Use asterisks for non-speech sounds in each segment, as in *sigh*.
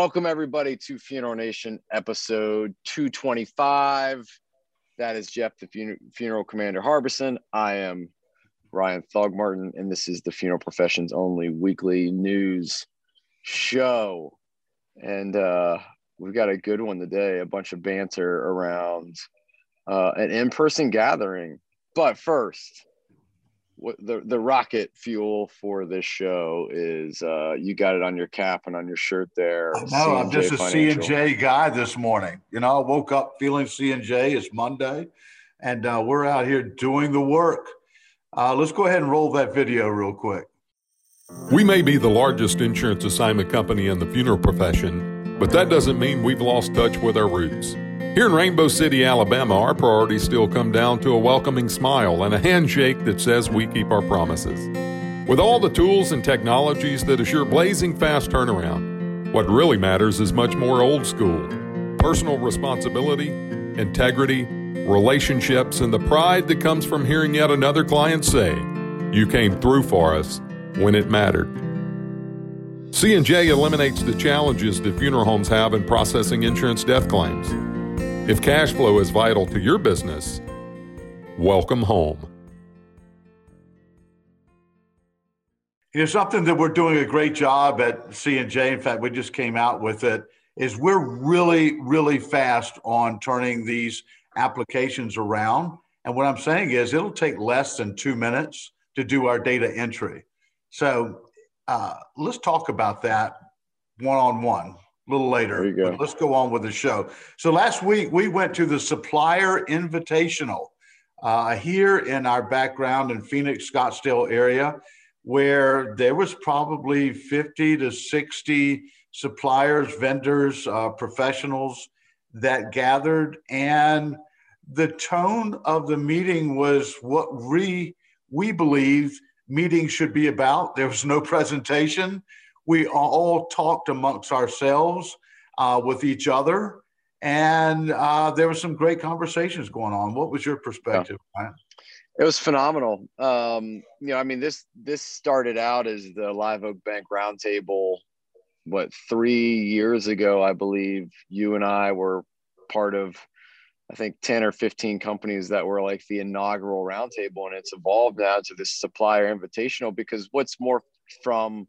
Welcome, everybody, to Funeral Nation episode 225. That is Jeff, the fun- funeral commander Harbison. I am Ryan Thogmartin, and this is the Funeral Professions Only weekly news show. And uh, we've got a good one today a bunch of banter around uh, an in person gathering. But first, the the rocket fuel for this show is uh, you got it on your cap and on your shirt there. No, I'm just a C and J guy this morning. You know, I woke up feeling C and J. It's Monday, and uh, we're out here doing the work. Uh, let's go ahead and roll that video real quick. We may be the largest insurance assignment company in the funeral profession, but that doesn't mean we've lost touch with our roots. Here in Rainbow City, Alabama, our priorities still come down to a welcoming smile and a handshake that says we keep our promises. With all the tools and technologies that assure blazing fast turnaround, what really matters is much more old school personal responsibility, integrity, relationships, and the pride that comes from hearing yet another client say, You came through for us when it mattered. C&J eliminates the challenges that funeral homes have in processing insurance death claims. If cash flow is vital to your business, welcome home. You know, something that we're doing a great job at C&J, in fact, we just came out with it, is we're really, really fast on turning these applications around. And what I'm saying is it'll take less than two minutes to do our data entry. So uh, let's talk about that one on one a little later. But let's go on with the show. So last week we went to the Supplier Invitational uh, here in our background in Phoenix, Scottsdale area, where there was probably 50 to 60 suppliers, vendors, uh, professionals that gathered. And the tone of the meeting was what we, we believe meetings should be about. There was no presentation we all talked amongst ourselves uh, with each other, and uh, there were some great conversations going on. What was your perspective? Yeah. It was phenomenal. Um, you know, I mean this this started out as the Live Oak Bank Roundtable. What three years ago, I believe you and I were part of. I think 10 or 15 companies that were like the inaugural roundtable, and it's evolved now to this supplier invitational because what's more from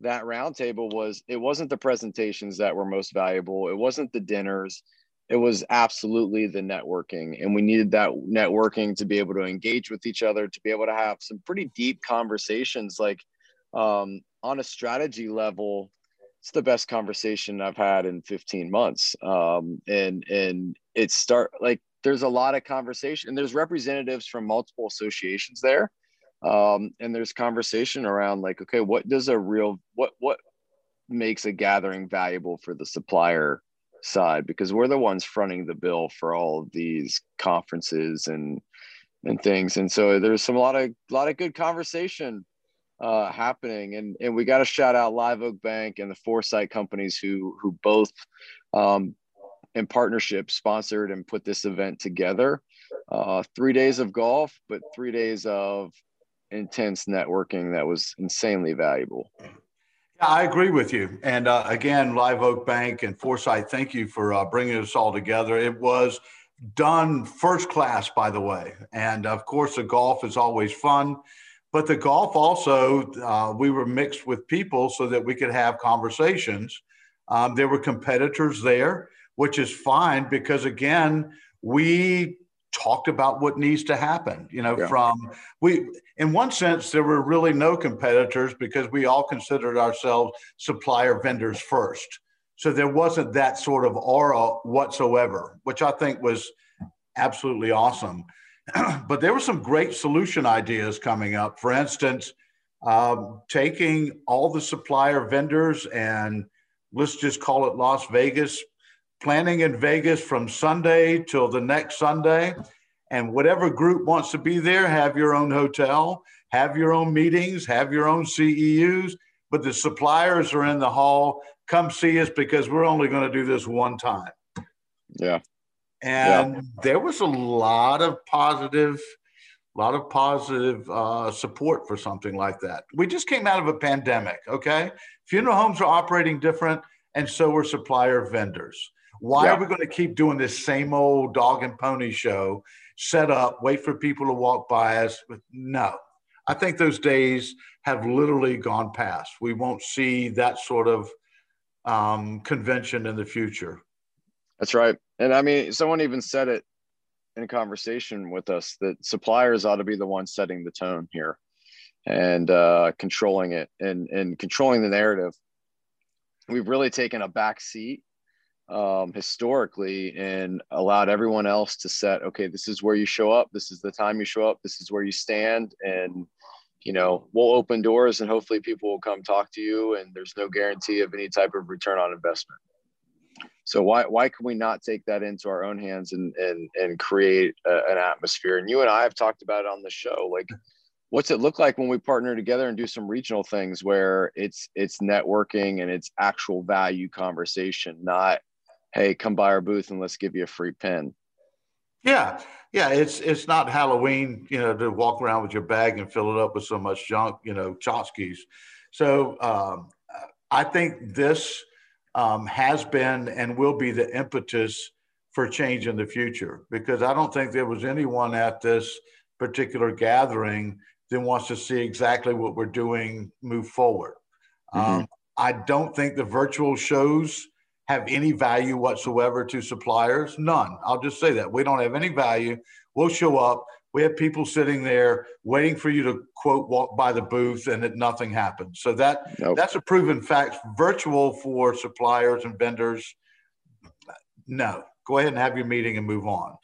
that roundtable was it wasn't the presentations that were most valuable. It wasn't the dinners. It was absolutely the networking. And we needed that networking to be able to engage with each other, to be able to have some pretty deep conversations. Like um, on a strategy level, it's the best conversation I've had in 15 months. Um, and and it start like there's a lot of conversation and there's representatives from multiple associations there um, and there's conversation around like okay what does a real what what makes a gathering valuable for the supplier side? Because we're the ones fronting the bill for all of these conferences and and things. And so there's some a lot of a lot of good conversation uh, happening. And and we got to shout out live oak bank and the foresight companies who who both um, in partnership sponsored and put this event together. Uh, three days of golf but three days of intense networking that was insanely valuable. Yeah, I agree with you. And uh, again, Live Oak Bank and Foresight, thank you for uh, bringing us all together. It was done first class, by the way. And of course, the golf is always fun. But the golf also, uh, we were mixed with people so that we could have conversations. Um, there were competitors there, which is fine because, again, we talked about what needs to happen you know yeah. from we in one sense there were really no competitors because we all considered ourselves supplier vendors first. So there wasn't that sort of aura whatsoever which i think was absolutely awesome. *clears throat* But there were some great solution ideas coming up. For instance um, taking all the supplier vendors and let's just call it las vegas planning in Vegas from Sunday till the next Sunday. And whatever group wants to be there, have your own hotel, have your own meetings, have your own CEUs. But the suppliers are in the hall. Come see us because we're only going to do this one time. Yeah. And yeah. there was a lot of positive, a lot of positive uh, support for something like that. We just came out of a pandemic. Okay, funeral homes are operating different and so are supplier vendors. Why yeah. are we going to keep doing this same old dog and pony show? Set up, wait for people to walk by us. No, I think those days have literally gone past. We won't see that sort of um, convention in the future. That's right. And I mean, someone even said it in a conversation with us that suppliers ought to be the ones setting the tone here and uh, controlling it and, and controlling the narrative. We've really taken a back seat um, historically and allowed everyone else to set, okay, this is where you show up. This is the time you show up. This is where you stand. And, you know, we'll open doors and hopefully people will come talk to you. And there's no guarantee of any type of return on investment. So why why can we not take that into our own hands and and and create a, an atmosphere? And you and I have talked about it on the show. Like, what's it look like when we partner together and do some regional things where it's it's networking and it's actual value conversation, not hey, come by our booth and let's give you a free pin. Yeah, yeah, it's it's not Halloween, you know, to walk around with your bag and fill it up with so much junk, you know, tchotchkes. So um, I think this um, has been and will be the impetus for change in the future because I don't think there was anyone at this particular gathering that wants to see exactly what we're doing move forward. Mm-hmm. Um, I don't think the virtual shows have any value whatsoever to suppliers. None. I'll just say that. We don't have any value. We'll show up. We have people sitting there waiting for you to quote walk by the booth and that nothing happens. So that nope. that's a proven fact. Virtual for suppliers and vendors, no. Go ahead and have your meeting and move on.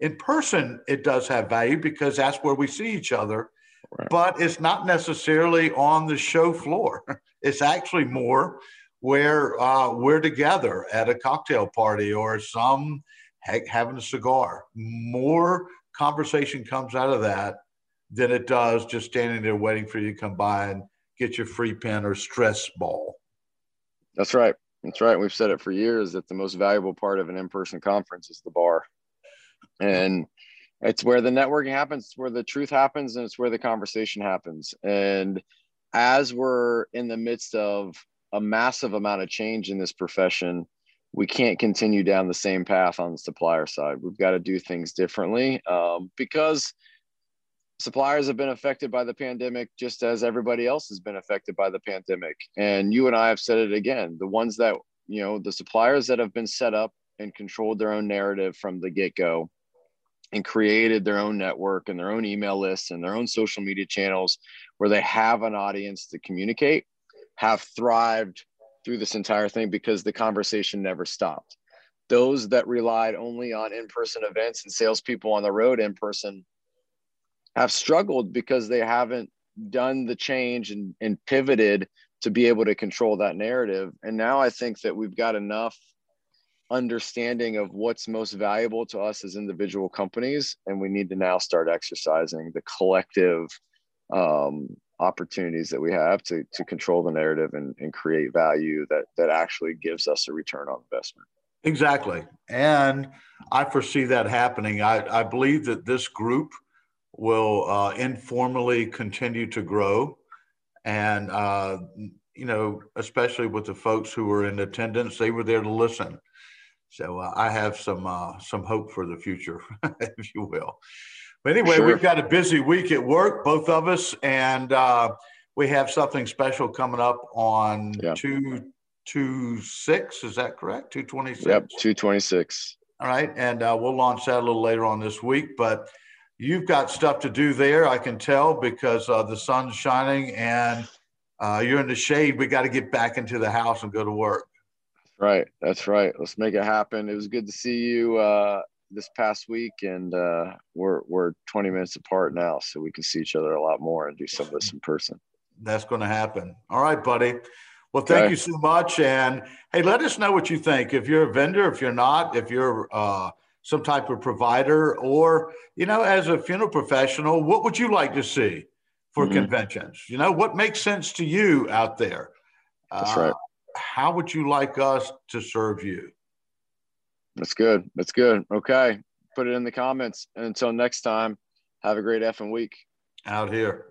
In person, it does have value because that's where we see each other, right. but it's not necessarily on the show floor. *laughs* It's actually more where uh, we're together at a cocktail party or some having a cigar. More conversation comes out of that than it does just standing there waiting for you to come by and get your free pen or stress ball. That's right. That's right. We've said it for years that the most valuable part of an in-person conference is the bar. And it's where the networking happens, it's where the truth happens, and it's where the conversation happens. And as we're in the midst of a massive amount of change in this profession, we can't continue down the same path on the supplier side. We've got to do things differently um, because suppliers have been affected by the pandemic just as everybody else has been affected by the pandemic. And you and I have said it again the ones that, you know, the suppliers that have been set up and controlled their own narrative from the get go and created their own network and their own email lists and their own social media channels where they have an audience to communicate have thrived through this entire thing because the conversation never stopped. Those that relied only on in person events and salespeople on the road in person have struggled because they haven't done the change and, and pivoted to be able to control that narrative. And now I think that we've got enough understanding of what's most valuable to us as individual companies. And we need to now start exercising the collective um, opportunities that we have to to control the narrative and, and create value that that actually gives us a return on investment. Exactly. And i foresee that happening. I, I believe that this group will uh, informally continue to grow. And uh, you know especially with the folks who were in attendance they were there to listen. So uh, i have some uh, some hope for the future *laughs* if you will but anyway, sure. we've got a busy week at work, both of us, and uh, we have something special coming up on yeah. two two six. Is that correct? Two twenty six. Yep, two twenty six. All right, and uh, we'll launch that a little later on this week. But you've got stuff to do there, I can tell, because uh, the sun's shining and uh, you're in the shade. We got to get back into the house and go to work. Right, that's right. Let's make it happen. It was good to see you uh, this past week, and uh, we're we're 20 minutes apart now, so we can see each other a lot more and do some of this in person. That's going to happen. All right, buddy. Well, thank okay. you so much, and hey, let us know what you think. If you're a vendor, if you're not, if you're uh, some type of provider, or you know, as a funeral professional, what would you like to see for mm-hmm. conventions? You know, what makes sense to you out there? That's uh, right. How would you like us to serve you? That's good. That's good. Okay. Put it in the comments. And until next time, have a great effing week. Out here.